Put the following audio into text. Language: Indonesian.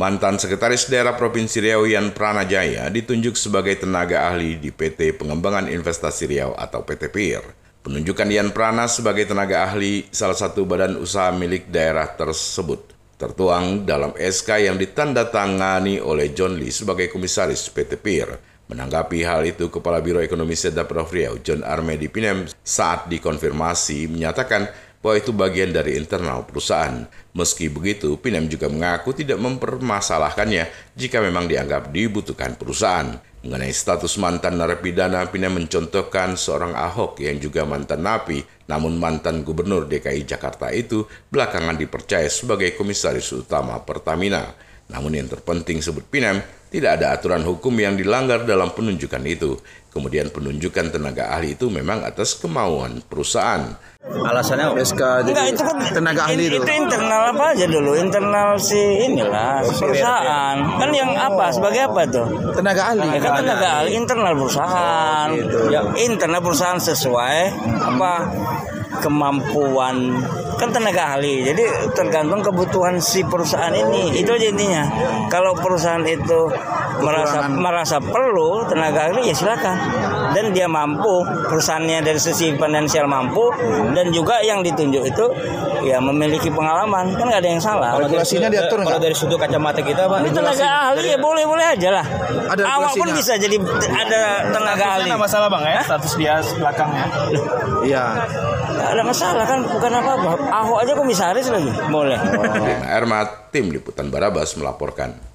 Mantan Sekretaris Daerah Provinsi Riau Yan Pranajaya ditunjuk sebagai tenaga ahli di PT Pengembangan Investasi Riau atau PT PIR. Penunjukan Yan Prana sebagai tenaga ahli salah satu badan usaha milik daerah tersebut tertuang dalam SK yang ditandatangani oleh John Lee sebagai komisaris PT PIR. Menanggapi hal itu, Kepala Biro Ekonomi Sedaprov Riau, John Armedi Pinem, saat dikonfirmasi menyatakan bahwa itu bagian dari internal perusahaan. Meski begitu, Pinem juga mengaku tidak mempermasalahkannya jika memang dianggap dibutuhkan perusahaan. Mengenai status mantan narapidana, Pinem mencontohkan seorang Ahok yang juga mantan napi, namun mantan gubernur DKI Jakarta itu belakangan dipercaya sebagai komisaris utama Pertamina. Namun yang terpenting sebut Pinem, tidak ada aturan hukum yang dilanggar dalam penunjukan itu. Kemudian penunjukan tenaga ahli itu memang atas kemauan perusahaan. Alasannya SK Enggak, itu kan tenaga ahli itu. Itu internal apa aja dulu? Internal si inilah oh, perusahaan. Kan yang apa? Sebagai apa tuh? Tenaga ahli. Ya, kan tenaga ahli internal perusahaan. Gitu. Ya, internal perusahaan sesuai apa kemampuan kan tenaga ahli. Jadi tergantung kebutuhan si perusahaan ini. Itu aja intinya. Kalau perusahaan itu merasa merasa perlu tenaga ahli ya silakan. Dan dia mampu perusahaannya dari sisi finansial mampu dan juga yang ditunjuk itu ya memiliki pengalaman. Kan nggak ada yang salah. Regulasinya diatur kalau dari sudut kacamata kita pak tenaga ahli ya boleh boleh aja lah. Ada awak pun bisa jadi ada tenaga ahli. ada masalah bang ya status dia belakangnya. Iya ada masalah kan bukan apa-apa. Ahok aja komisaris lagi. Boleh. Oh. Ermat tim liputan Barabas melaporkan